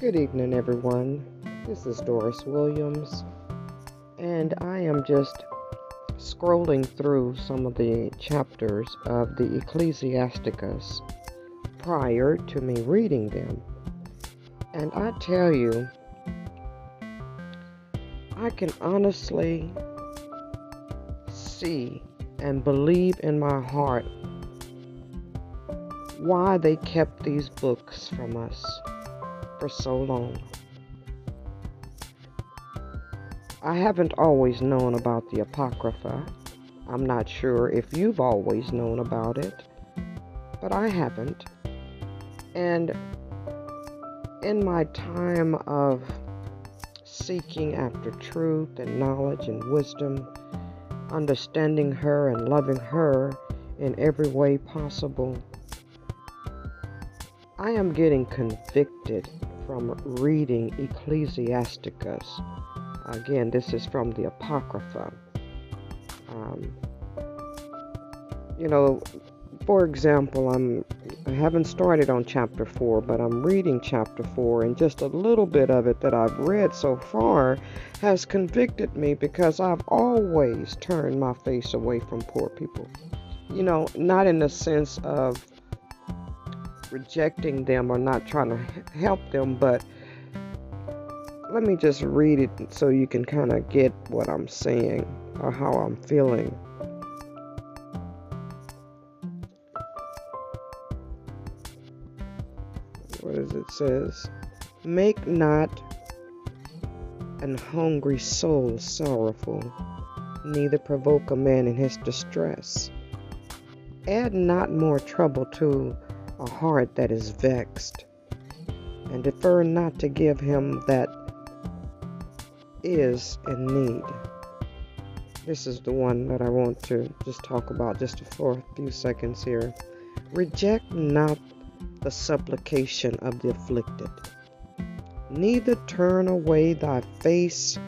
Good evening, everyone. This is Doris Williams, and I am just scrolling through some of the chapters of the Ecclesiasticus prior to me reading them. And I tell you, I can honestly see and believe in my heart why they kept these books from us for so long. I haven't always known about the Apocrypha. I'm not sure if you've always known about it, but I haven't. And in my time of seeking after truth and knowledge and wisdom, understanding her and loving her in every way possible, I am getting convicted from reading Ecclesiasticus. Again, this is from the Apocrypha. Um, you know, for example, I'm I haven't started on chapter 4, but I'm reading chapter 4 and just a little bit of it that I've read so far has convicted me because I've always turned my face away from poor people. You know, not in the sense of rejecting them or not trying to help them, but let me just read it so you can kind of get what I'm saying or how I'm feeling. What does it says? Make not an hungry soul sorrowful, neither provoke a man in his distress. Add not more trouble to a heart that is vexed, and defer not to give him that is in need. This is the one that I want to just talk about just for a few seconds here. Reject not the supplication of the afflicted, neither turn away thy face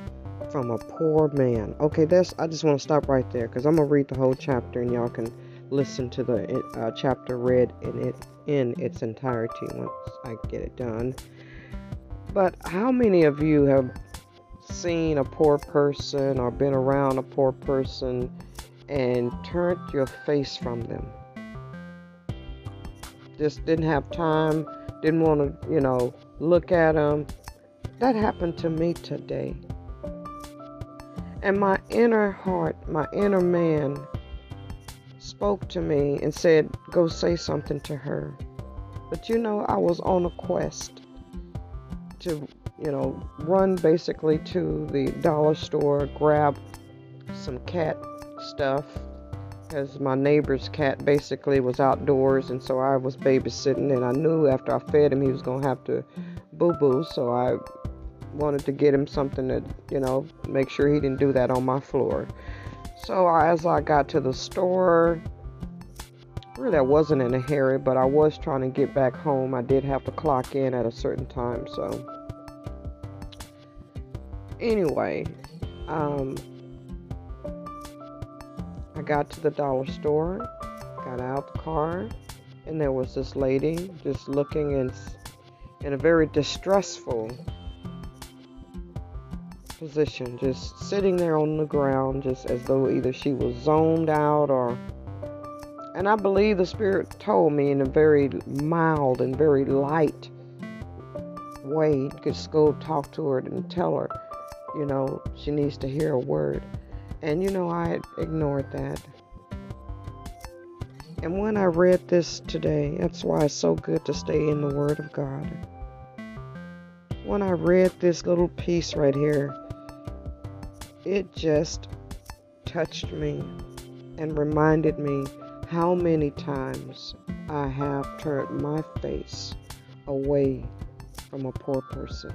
from a poor man. Okay, that's I just want to stop right there because I'm gonna read the whole chapter and y'all can listen to the uh, chapter read in it in its entirety once I get it done. But how many of you have seen a poor person or been around a poor person and turned your face from them? Just didn't have time, didn't want to, you know, look at them. That happened to me today. And my inner heart, my inner man, spoke to me and said, Go say something to her. But you know, I was on a quest to, you know, run basically to the dollar store, grab some cat stuff, because my neighbor's cat basically was outdoors, and so I was babysitting, and I knew after I fed him he was going to have to boo boo, so I wanted to get him something to, you know, make sure he didn't do that on my floor. So as I got to the store, really I wasn't in a hurry, but I was trying to get back home. I did have to clock in at a certain time, so anyway, um, I got to the dollar store, got out the car, and there was this lady just looking in in a very distressful position, just sitting there on the ground, just as though either she was zoned out or. And I believe the Spirit told me in a very mild and very light way, just go talk to her and tell her, you know, she needs to hear a word. And you know, I ignored that. And when I read this today, that's why it's so good to stay in the Word of God. When I read this little piece right here, it just touched me and reminded me how many times I have turned my face away from a poor person.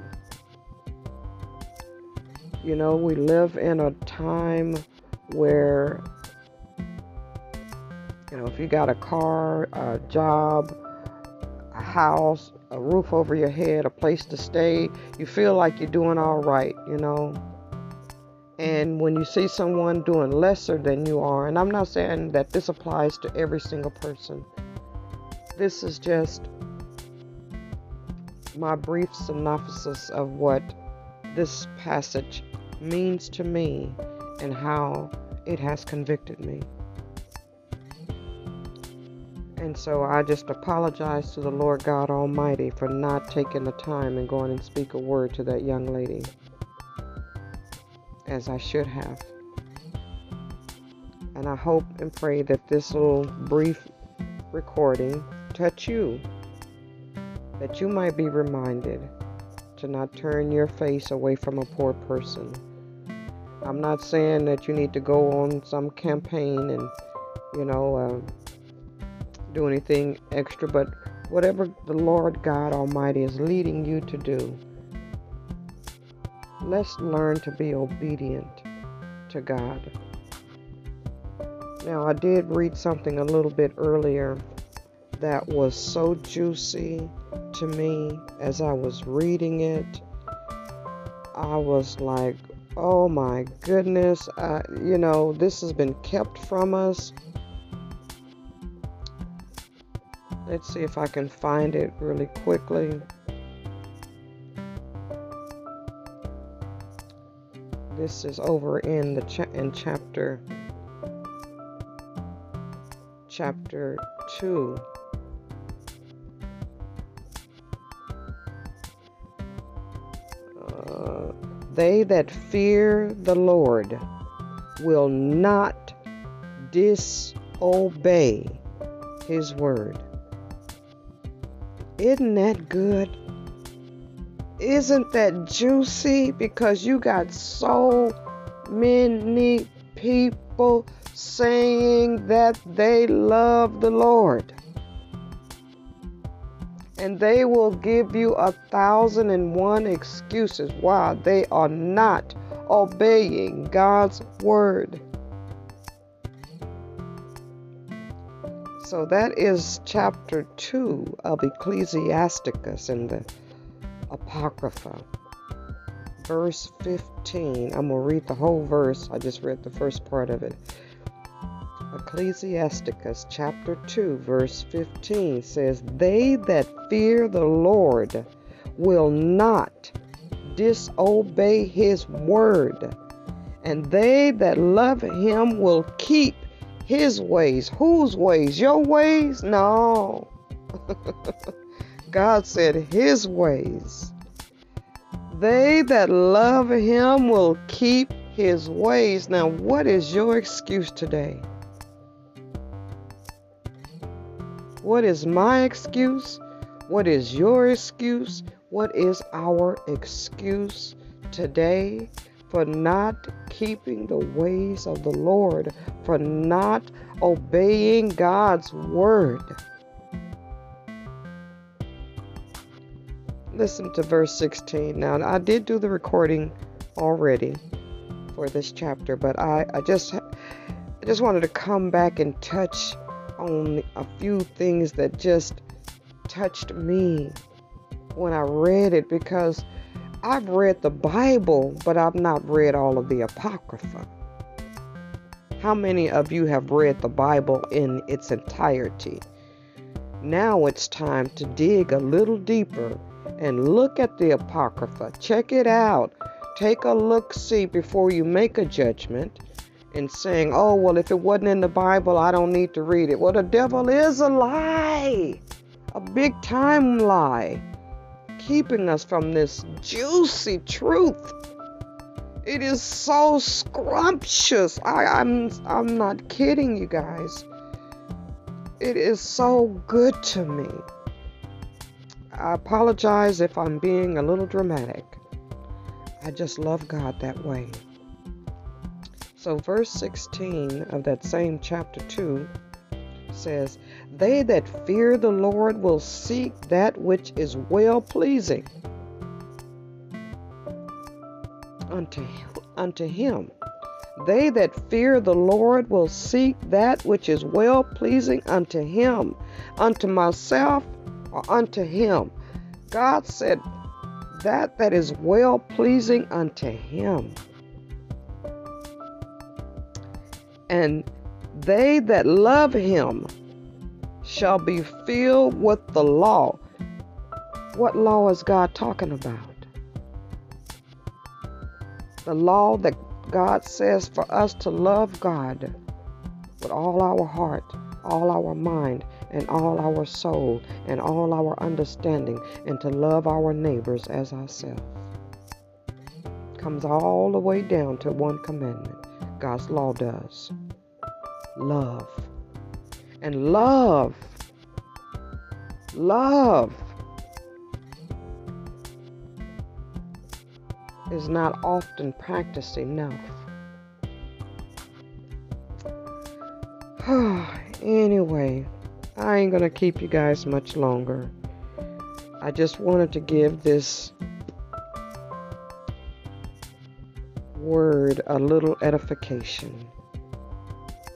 You know, we live in a time where, you know, if you got a car, a job, a house, a roof over your head, a place to stay, you feel like you're doing all right, you know. And when you see someone doing lesser than you are, and I'm not saying that this applies to every single person, this is just my brief synopsis of what this passage means to me and how it has convicted me. And so I just apologize to the Lord God Almighty for not taking the time and going and speak a word to that young lady as I should have. And I hope and pray that this little brief recording touch you, that you might be reminded to not turn your face away from a poor person. I'm not saying that you need to go on some campaign and, you know, uh, do anything extra, but whatever the Lord God Almighty is leading you to do, let's learn to be obedient to God. Now, I did read something a little bit earlier that was so juicy to me as I was reading it. I was like, oh my goodness, uh, you know, this has been kept from us. Let's see if I can find it really quickly. This is over in the cha- in chapter chapter 2 uh, They that fear the Lord will not disobey his word. Isn't that good? Isn't that juicy? Because you got so many people saying that they love the Lord and they will give you a thousand and one excuses why they are not obeying God's word. So that is chapter 2 of Ecclesiasticus in the Apocrypha. Verse 15. I'm going to read the whole verse. I just read the first part of it. Ecclesiasticus chapter 2, verse 15 says, They that fear the Lord will not disobey his word, and they that love him will keep his ways. Whose ways? Your ways? No. God said his ways. They that love him will keep his ways. Now, what is your excuse today? What is my excuse? What is your excuse? What is our excuse today for not keeping the ways of the Lord, for not obeying God's word? Listen to verse 16. Now, I did do the recording already for this chapter, but I, I just I just wanted to come back and touch on a few things that just touched me when I read it because I've read the Bible, but I've not read all of the Apocrypha. How many of you have read the Bible in its entirety? Now it's time to dig a little deeper and look at the Apocrypha. Check it out. Take a look see before you make a judgment and saying, oh, well, if it wasn't in the Bible, I don't need to read it. Well, the devil is a lie, a big time lie, keeping us from this juicy truth. It is so scrumptious. I, I'm I'm not kidding you guys. It is so good to me. I apologize if I'm being a little dramatic. I just love God that way. So, verse 16 of that same chapter 2 says, They that fear the Lord will seek that which is well pleasing unto, unto him. They that fear the Lord will seek that which is well pleasing unto him, unto myself unto him. God said, That that is well pleasing unto him. and they that love him shall be filled with the law. What law is God talking about? The law that God says for us to love God with all our heart, all our mind, and all our soul, and all our understanding, and to love our neighbors as ourselves. Comes all the way down to one commandment God's law does love. And love, love is not often practiced enough. anyway, I ain't gonna keep you guys much longer. I just wanted to give this word a little edification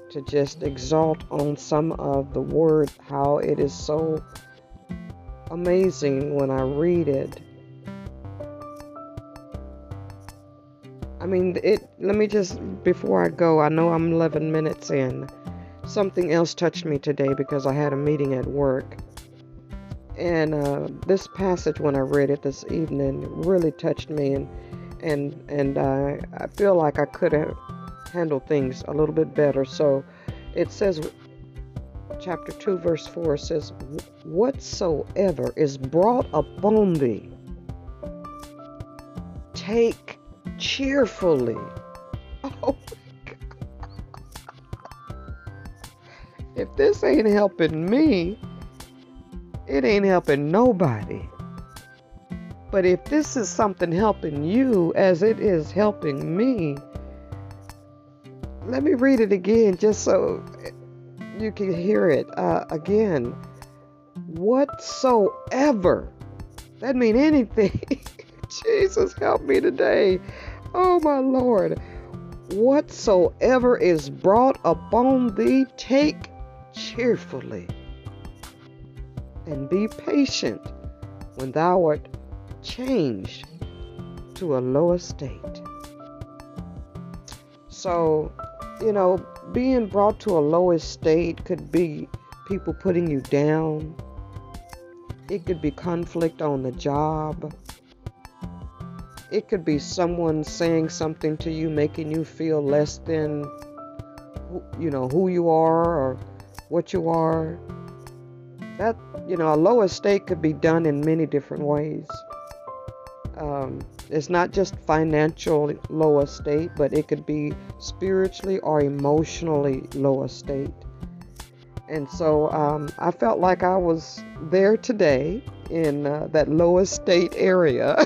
to just exalt on some of the word, how it is so amazing when I read it. I mean, it. Let me just before I go. I know I'm 11 minutes in something else touched me today because I had a meeting at work. And uh, this passage, when I read it this evening, really touched me, and and and uh, I feel like I could have handled things a little bit better. So, it says, chapter two, verse four says, "Whatsoever is brought upon thee, take cheerfully." Oh ain't helping me, it ain't helping nobody. But if this is something helping you as it is helping me, let me read it again just so you can hear it uh, again. Whatsoever. That mean anything. Jesus, help me today. Oh my Lord. Whatsoever is brought upon thee, take cheerfully and be patient when thou art changed to a lower state. So, you know, being brought to a lower state could be people putting you down. It could be conflict on the job. It could be someone saying something to you, making you feel less than, you know, who you are or what you are. That, you know, a lower state could be done in many different ways. Um, it's not just financial lower state, but it could be spiritually or emotionally lower state. And so um, I felt like I was there today in uh, that lower state area.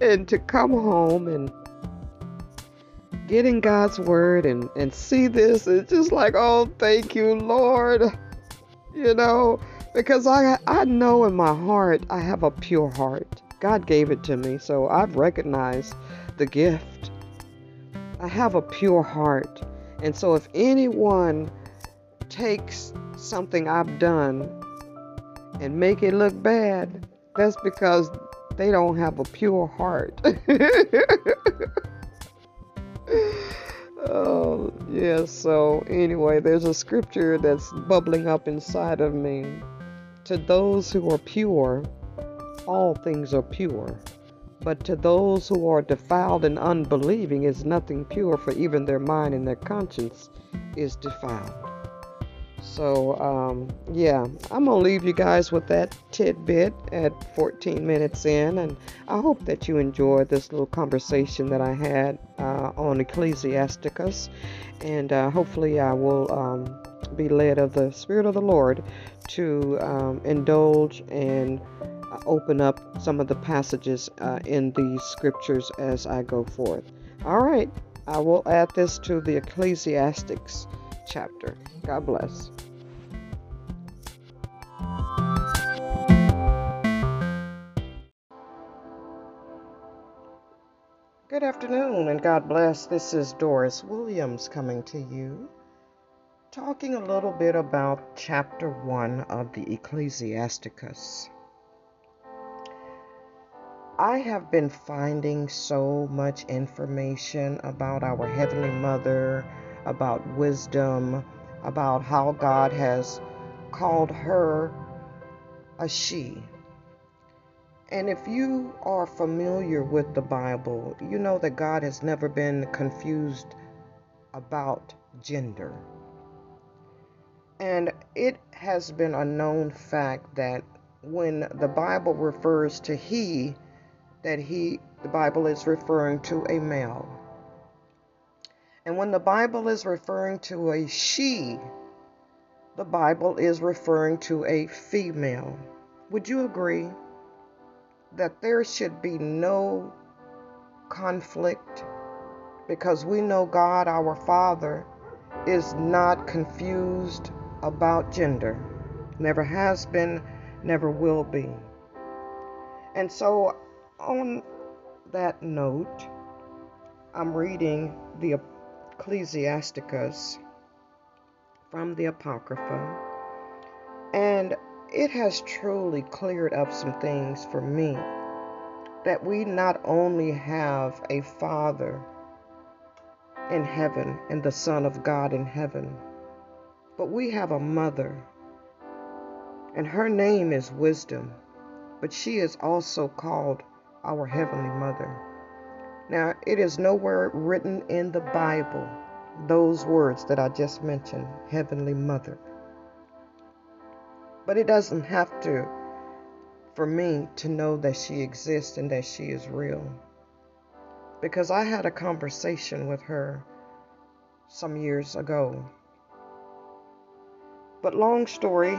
and to come home and get in God's word and, and see this. It's just like, oh, thank you, Lord. You know, because I, I know in my heart I have a pure heart. God gave it to me, so I've recognized the gift. I have a pure heart. And so if anyone takes something I've done and make it look bad, that's because they don't have a pure heart. oh, yeah. So, anyway, there's a scripture that's bubbling up inside of me. To those who are pure, all things are pure. But to those who are defiled and unbelieving is nothing pure, for even their mind and their conscience is defiled. So, um, yeah, I'm going to leave you guys with that tidbit at 14 minutes in. And I hope that you enjoyed this little conversation that I had uh, on Ecclesiasticus. And uh, hopefully, I will um, be led of the Spirit of the Lord to um, indulge and open up some of the passages uh, in these scriptures as I go forth. All right, I will add this to the Ecclesiastics chapter. God bless. Good afternoon and God bless. This is Doris Williams coming to you, talking a little bit about chapter 1 of the Ecclesiasticus. I have been finding so much information about our Heavenly Mother, about wisdom, about how God has called her a she. And if you are familiar with the Bible, you know that God has never been confused about gender. And it has been a known fact that when the Bible refers to he, that he, the Bible is referring to a male. And when the Bible is referring to a she, the Bible is referring to a female. Would you agree that there should be no conflict? Because we know God, our Father, is not confused about gender. Never has been, never will be. And so, on that note, I'm reading the Ecclesiasticus from the Apocrypha, and it has truly cleared up some things for me that we not only have a Father in heaven and the Son of God in heaven, but we have a mother, and her name is Wisdom, but she is also called our Heavenly Mother. Now, it is nowhere written in the Bible those words that I just mentioned, Heavenly Mother. But it doesn't have to for me to know that she exists and that she is real. Because I had a conversation with her some years ago. But long story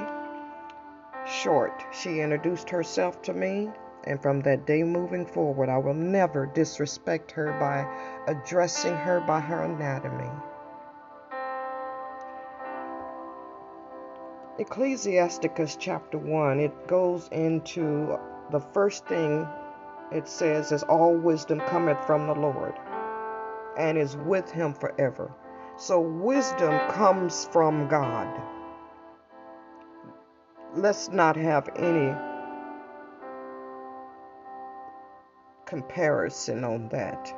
short, she introduced herself to me and from that day moving forward, I will never disrespect her by addressing her by her anatomy. Ecclesiasticus chapter 1, it goes into the first thing it says is all wisdom cometh from the Lord and is with him forever. So wisdom comes from God. Let's not have any comparison on that.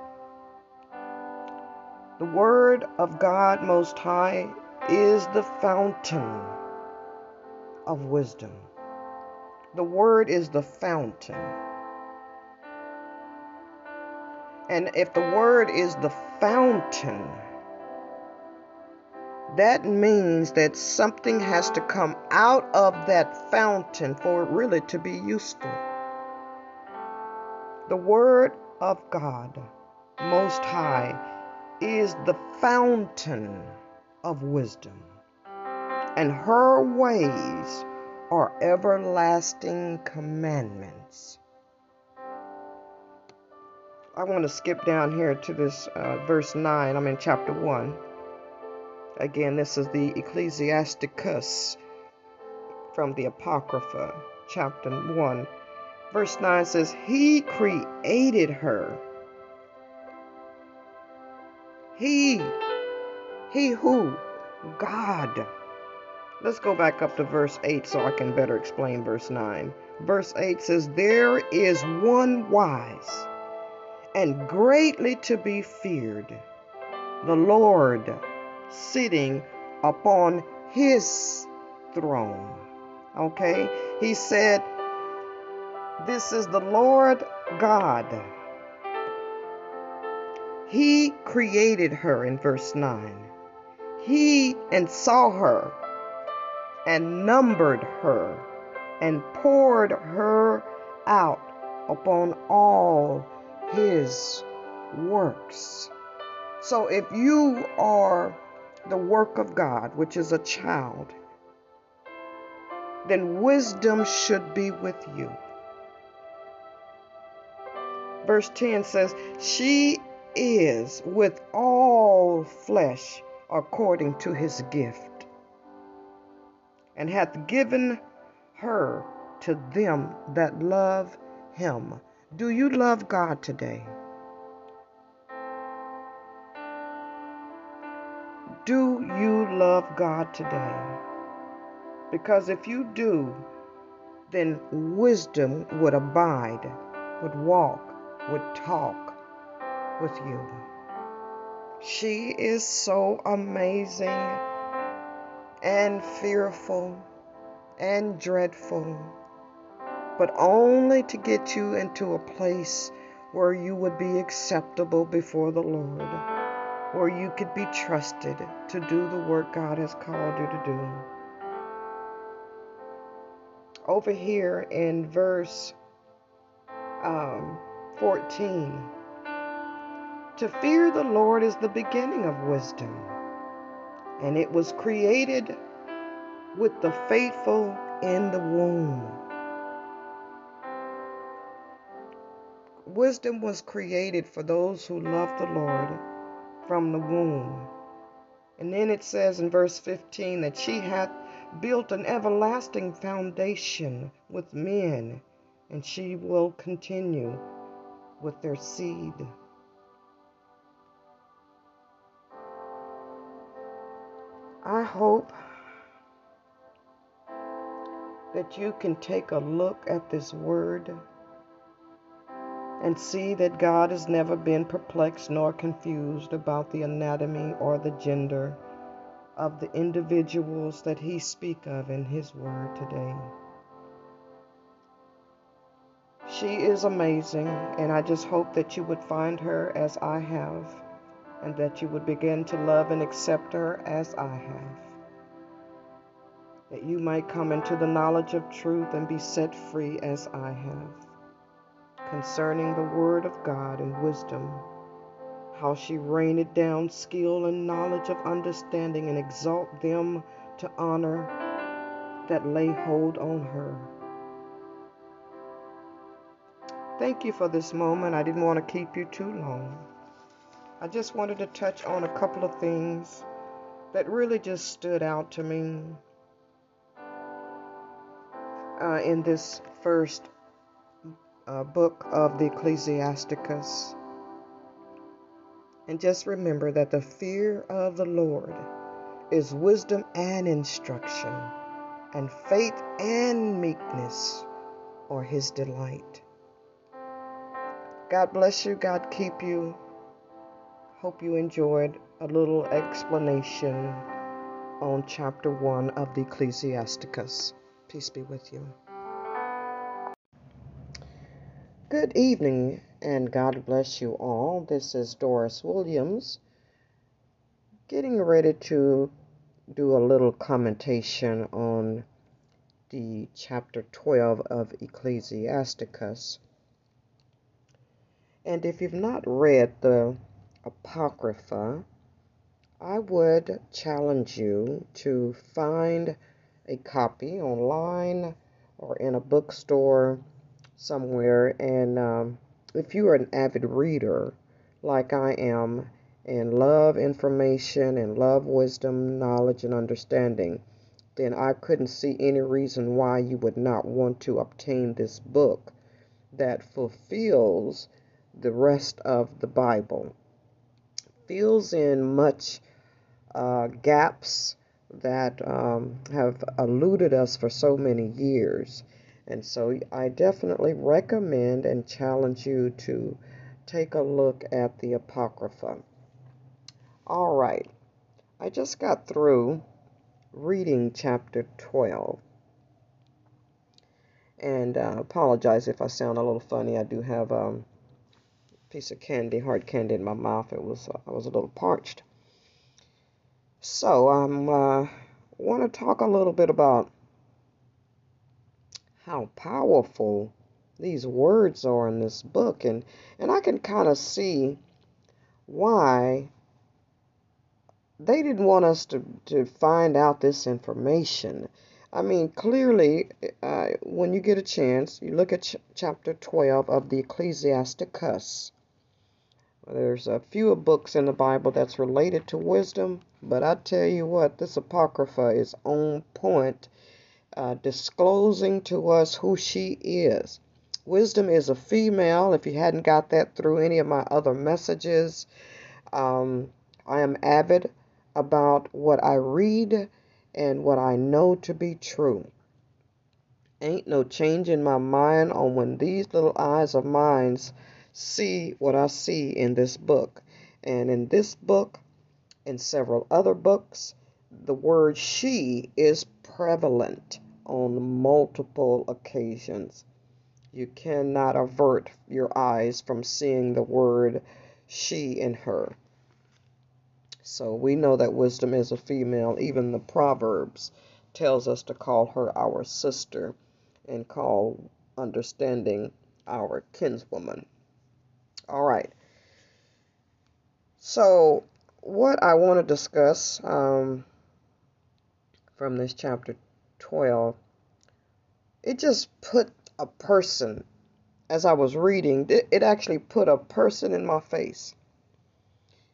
The Word of God Most High is the fountain of wisdom. The Word is the fountain. And if the Word is the fountain, that means that something has to come out of that fountain for it really to be useful. The Word of God, Most High, is the fountain of wisdom, and her ways are everlasting commandments. I want to skip down here to this uh, verse 9. I'm in chapter 1. Again, this is the Ecclesiasticus from the Apocrypha, chapter 1, Verse 9 says, He created her. He, He who? God. Let's go back up to verse 8 so I can better explain verse 9. Verse 8 says, There is one wise and greatly to be feared, the Lord sitting upon his throne. Okay? He said, this is the Lord God. He created her in verse 9. He and saw her and numbered her and poured her out upon all his works. So if you are the work of God, which is a child, then wisdom should be with you verse 10 says, She is with all flesh according to his gift, and hath given her to them that love him. Do you love God today? Do you love God today? Because if you do, then wisdom would abide, would walk, would talk with you. She is so amazing and fearful and dreadful, but only to get you into a place where you would be acceptable before the Lord, where you could be trusted to do the work God has called you to do. Over here in verse um, 14, to fear the Lord is the beginning of wisdom, and it was created with the faithful in the womb. Wisdom was created for those who love the Lord from the womb. And then it says in verse 15 that she hath built an everlasting foundation with men, and she will continue with their seed. I hope that you can take a look at this word and see that God has never been perplexed nor confused about the anatomy or the gender of the individuals that he speak of in his word today. She is amazing, and I just hope that you would find her as I have, and that you would begin to love and accept her as I have. That you might come into the knowledge of truth and be set free as I have concerning the word of God and wisdom, how she rained down skill and knowledge of understanding and exalt them to honor that lay hold on her. Thank you for this moment. I didn't want to keep you too long. I just wanted to touch on a couple of things that really just stood out to me uh, in this first uh, book of the Ecclesiasticus. And just remember that the fear of the Lord is wisdom and instruction, and faith and meekness are his delight. God bless you. God keep you. Hope you enjoyed a little explanation on chapter 1 of the Ecclesiasticus. Peace be with you. Good evening and God bless you all. This is Doris Williams getting ready to do a little commentation on the chapter 12 of Ecclesiasticus. And if you've not read the Apocrypha, I would challenge you to find a copy online or in a bookstore somewhere. And um, if you are an avid reader, like I am, and love information and love wisdom, knowledge, and understanding, then I couldn't see any reason why you would not want to obtain this book that fulfills the rest of the Bible, fills in much uh, gaps that um, have eluded us for so many years. And so I definitely recommend and challenge you to take a look at the Apocrypha. All right, I just got through reading chapter 12. And uh, apologize if I sound a little funny. I do have um, piece of candy, hard candy in my mouth. It was uh, I was a little parched. So I um, uh, want to talk a little bit about how powerful these words are in this book and and I can kind of see why they didn't want us to, to find out this information. I mean, clearly, uh, when you get a chance, you look at ch- chapter 12 of the Ecclesiasticus. There's a few books in the Bible that's related to wisdom, but I tell you what, this Apocrypha is on point uh, disclosing to us who she is. Wisdom is a female. If you hadn't got that through any of my other messages, um, I am avid about what I read and what I know to be true. Ain't no change in my mind on when these little eyes of mine see what I see in this book. And in this book and several other books, the word she is prevalent on multiple occasions. You cannot avert your eyes from seeing the word she in her. So we know that wisdom is a female. Even the Proverbs tells us to call her our sister and call understanding our kinswoman. All right. So, what I want to discuss um, from this chapter 12, it just put a person, as I was reading, it actually put a person in my face.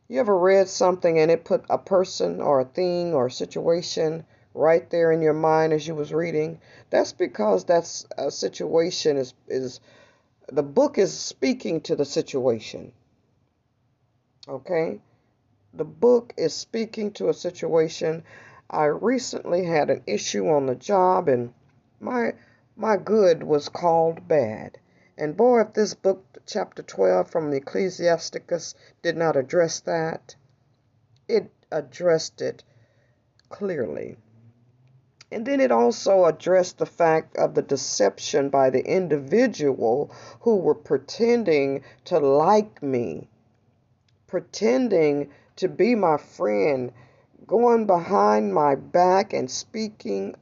You ever read something and it put a person or a thing or a situation right there in your mind as you was reading? That's because that's a situation is is the book is speaking to the situation. Okay? The book is speaking to a situation. I recently had an issue on the job and my my good was called bad. And boy, if this book, chapter 12 from the Ecclesiasticus, did not address that, it addressed it clearly. And then it also addressed the fact of the deception by the individual who were pretending to like me, pretending to be my friend, going behind my back and speaking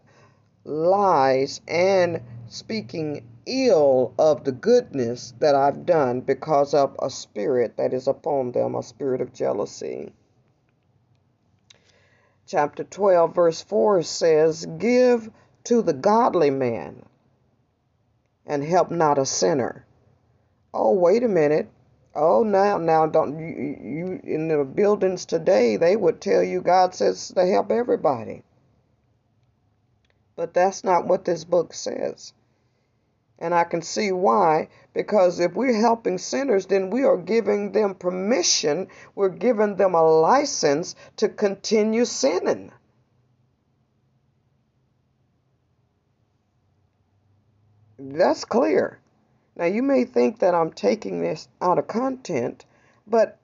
lies and speaking ill of the goodness that I've done because of a spirit that is upon them, a spirit of jealousy chapter 12, verse 4 says, Give to the godly man and help not a sinner. Oh, wait a minute. Oh, now, now, don't you, you in the buildings today, they would tell you God says to help everybody. But that's not what this book says. And I can see why, because if we're helping sinners, then we are giving them permission, we're giving them a license to continue sinning. That's clear. Now, you may think that I'm taking this out of content, but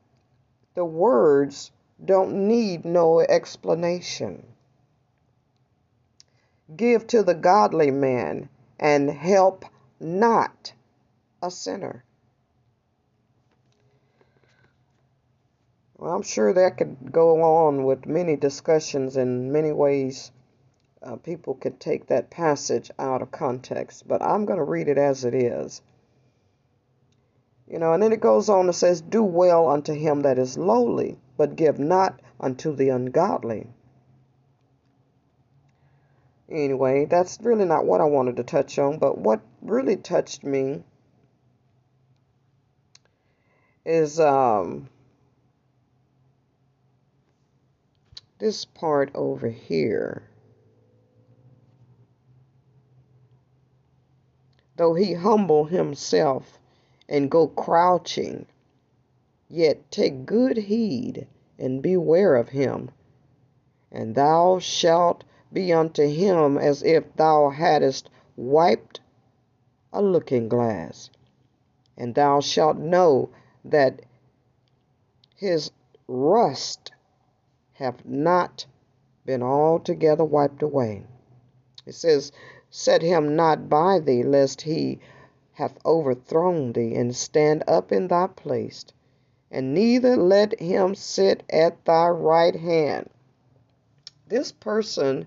the words don't need no explanation. Give to the godly man and help not a sinner. Well, I'm sure that could go on with many discussions in many ways. Uh, people could take that passage out of context, but I'm going to read it as it is. You know, and then it goes on and says, Do well unto him that is lowly, but give not unto the ungodly. Anyway, that's really not what I wanted to touch on, but what really touched me is um, this part over here. Though he humble himself and go crouching, yet take good heed and beware of him, and thou shalt be unto him as if thou hadst wiped a looking glass. And thou shalt know that his rust hath not been altogether wiped away. It says, Set him not by thee, lest he hath overthrown thee, and stand up in thy place, and neither let him sit at thy right hand. This person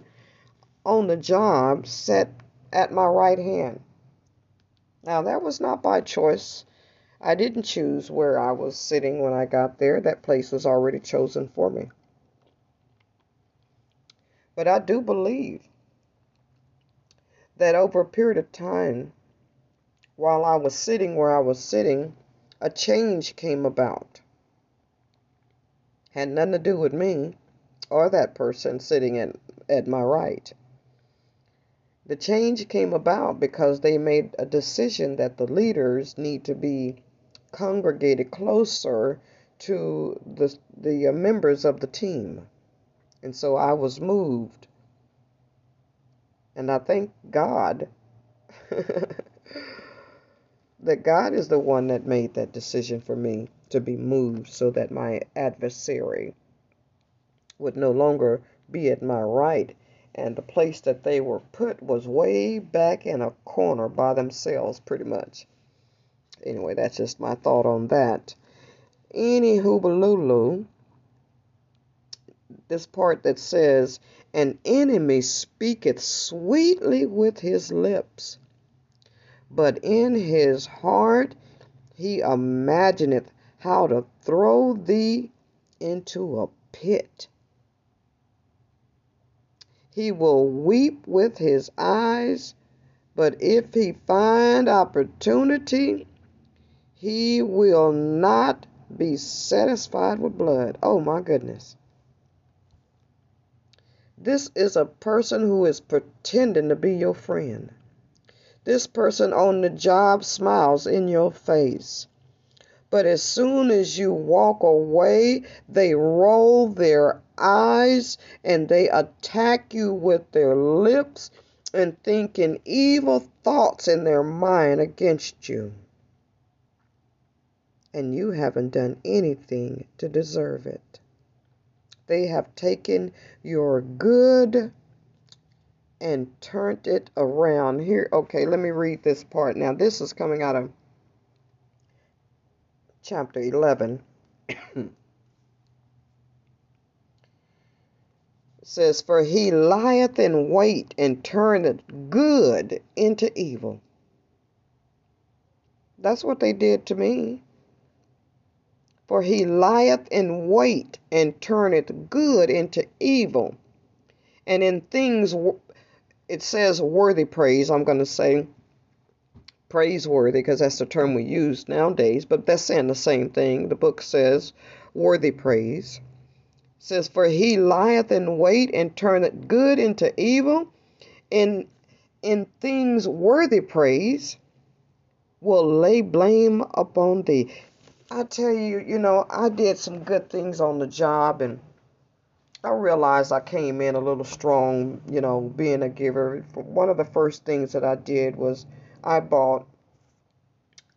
on the job sat at my right hand. Now, that was not by choice. I didn't choose where I was sitting when I got there. That place was already chosen for me. But I do believe that over a period of time, while I was sitting where I was sitting, a change came about. Had nothing to do with me or that person sitting at, at my right. The change came about because they made a decision that the leaders need to be congregated closer to the, the uh, members of the team. And so I was moved. And I thank God that God is the one that made that decision for me to be moved so that my adversary would no longer be at my right and the place that they were put was way back in a corner by themselves, pretty much. Anyway, that's just my thought on that. Any hoobalulu, this part that says, An enemy speaketh sweetly with his lips, but in his heart he imagineth how to throw thee into a pit. He will weep with his eyes, but if he find opportunity, he will not be satisfied with blood. Oh my goodness. This is a person who is pretending to be your friend. This person on the job smiles in your face. But as soon as you walk away, they roll their eyes and they attack you with their lips and thinking evil thoughts in their mind against you. And you haven't done anything to deserve it. They have taken your good and turned it around. Here, okay, let me read this part. Now, this is coming out of chapter 11 says, For he lieth in wait and turneth good into evil. That's what they did to me. For he lieth in wait and turneth good into evil. And in things, it says worthy praise, I'm going to say, praiseworthy because that's the term we use nowadays, but that's saying the same thing. The book says worthy praise. Says, For he lieth in wait and turneth good into evil, and in things worthy praise will lay blame upon thee. I tell you, you know, I did some good things on the job and I realized I came in a little strong, you know, being a giver. One of the first things that I did was I bought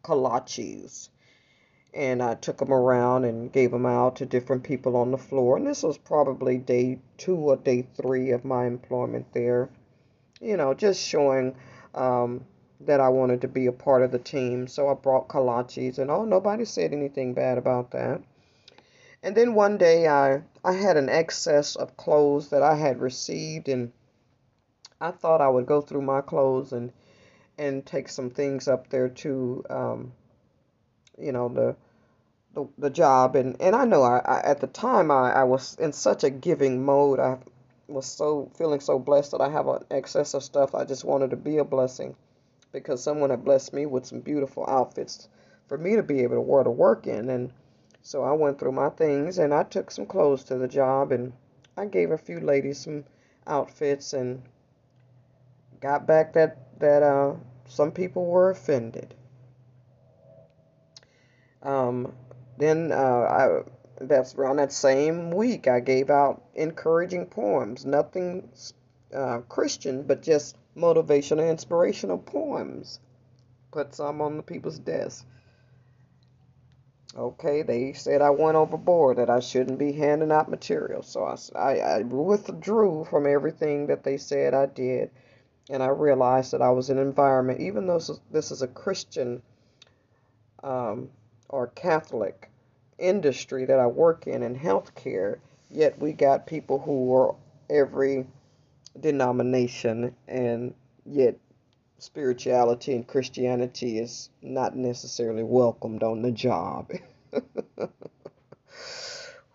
kolaches and I took them around and gave them out to different people on the floor. And this was probably day two or day three of my employment there. You know, just showing um, that I wanted to be a part of the team. So I brought kolaches, and oh, nobody said anything bad about that. And then one day I I had an excess of clothes that I had received, and I thought I would go through my clothes and and take some things up there to, um, you know, the, the the job. And and I know I, I at the time I, I was in such a giving mode. I was so feeling so blessed that I have an excess of stuff. I just wanted to be a blessing because someone had blessed me with some beautiful outfits for me to be able to wear to work in. And so I went through my things and I took some clothes to the job and I gave a few ladies some outfits and got back that that uh, some people were offended. Um, then uh, I, that's around that same week I gave out encouraging poems, nothing uh, Christian, but just motivational, inspirational poems. Put some on the people's desk. Okay, they said I went overboard, that I shouldn't be handing out material. So I, I, I withdrew from everything that they said I did and I realized that I was in an environment, even though this is a Christian um, or Catholic industry that I work in in healthcare, yet we got people who are every denomination, and yet spirituality and Christianity is not necessarily welcomed on the job.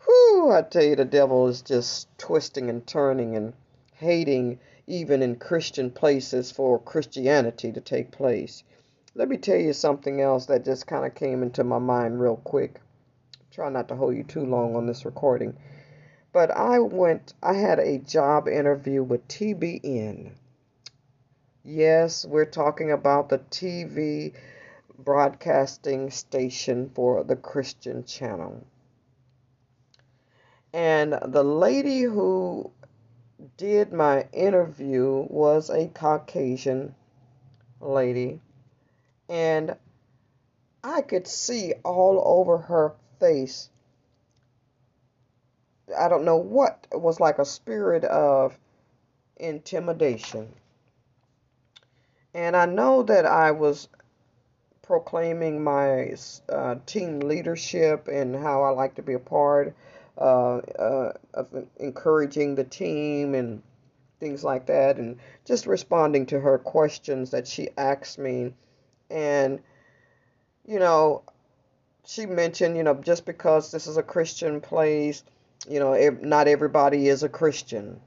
Whew, I tell you, the devil is just twisting and turning and hating even in Christian places for Christianity to take place. Let me tell you something else that just kind of came into my mind real quick. Try not to hold you too long on this recording. But I went, I had a job interview with TBN. Yes, we're talking about the TV broadcasting station for the Christian channel. And the lady who did my interview was a Caucasian lady, and I could see all over her face. I don't know what it was like a spirit of intimidation. And I know that I was proclaiming my uh, team leadership and how I like to be a part uh, uh, of encouraging the team and things like that, and just responding to her questions that she asked me. And, you know, she mentioned, you know, just because this is a Christian place, you know, not everybody is a Christian.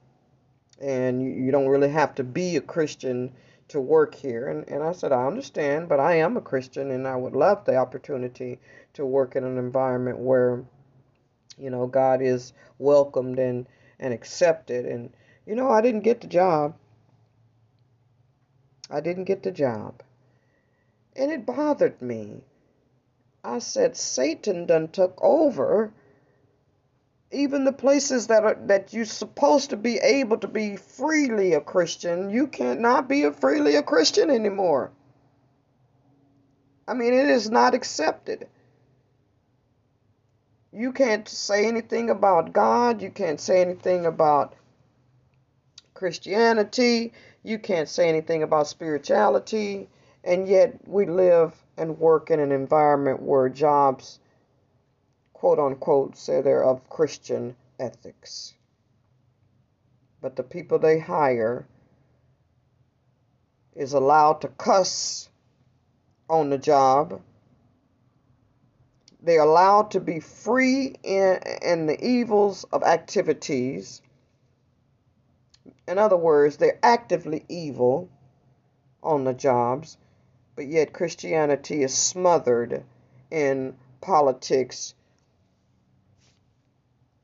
And you, don't really have to be a Christian to work here. And, and I said, I understand, but I am a Christian and I would love the opportunity to work in an environment where, you know, God is welcomed and, and accepted. And, you know, I didn't get the job. I didn't get the job. And it bothered me. I said, Satan done took over even the places that are that you're supposed to be able to be freely a Christian, you cannot be a freely a Christian anymore. I mean, it is not accepted. You can't say anything about God. You can't say anything about Christianity. You can't say anything about spirituality. And yet we live and work in an environment where jobs quote unquote, say they're of Christian ethics. But the people they hire is allowed to cuss on the job. They're allowed to be free in, in the evils of activities. In other words, they're actively evil on the jobs, but yet Christianity is smothered in politics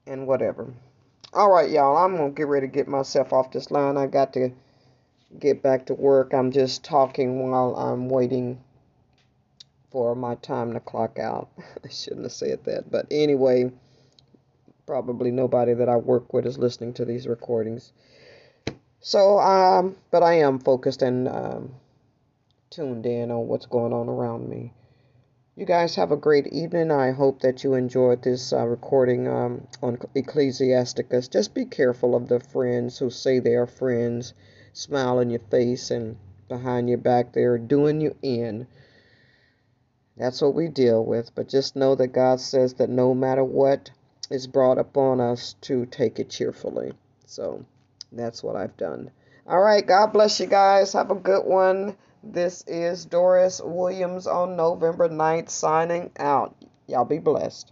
and whatever. All right, y'all. I'm going to get ready to get myself off this line. I got to get back to work. I'm just talking while I'm waiting for my time to clock out. I shouldn't have said that. But anyway, probably nobody that I work with is listening to these recordings. So, um, but I am focused and um, tuned in on what's going on around me. You guys have a great evening. I hope that you enjoyed this uh, recording um, on Ecclesiasticus. Just be careful of the friends who say they are friends, smile in your face, and behind your back they're doing you in. That's what we deal with. But just know that God says that no matter what is brought upon us, to take it cheerfully. So that's what I've done. All right. God bless you guys. Have a good one. This is Doris Williams on November 9th signing out. Y'all be blessed.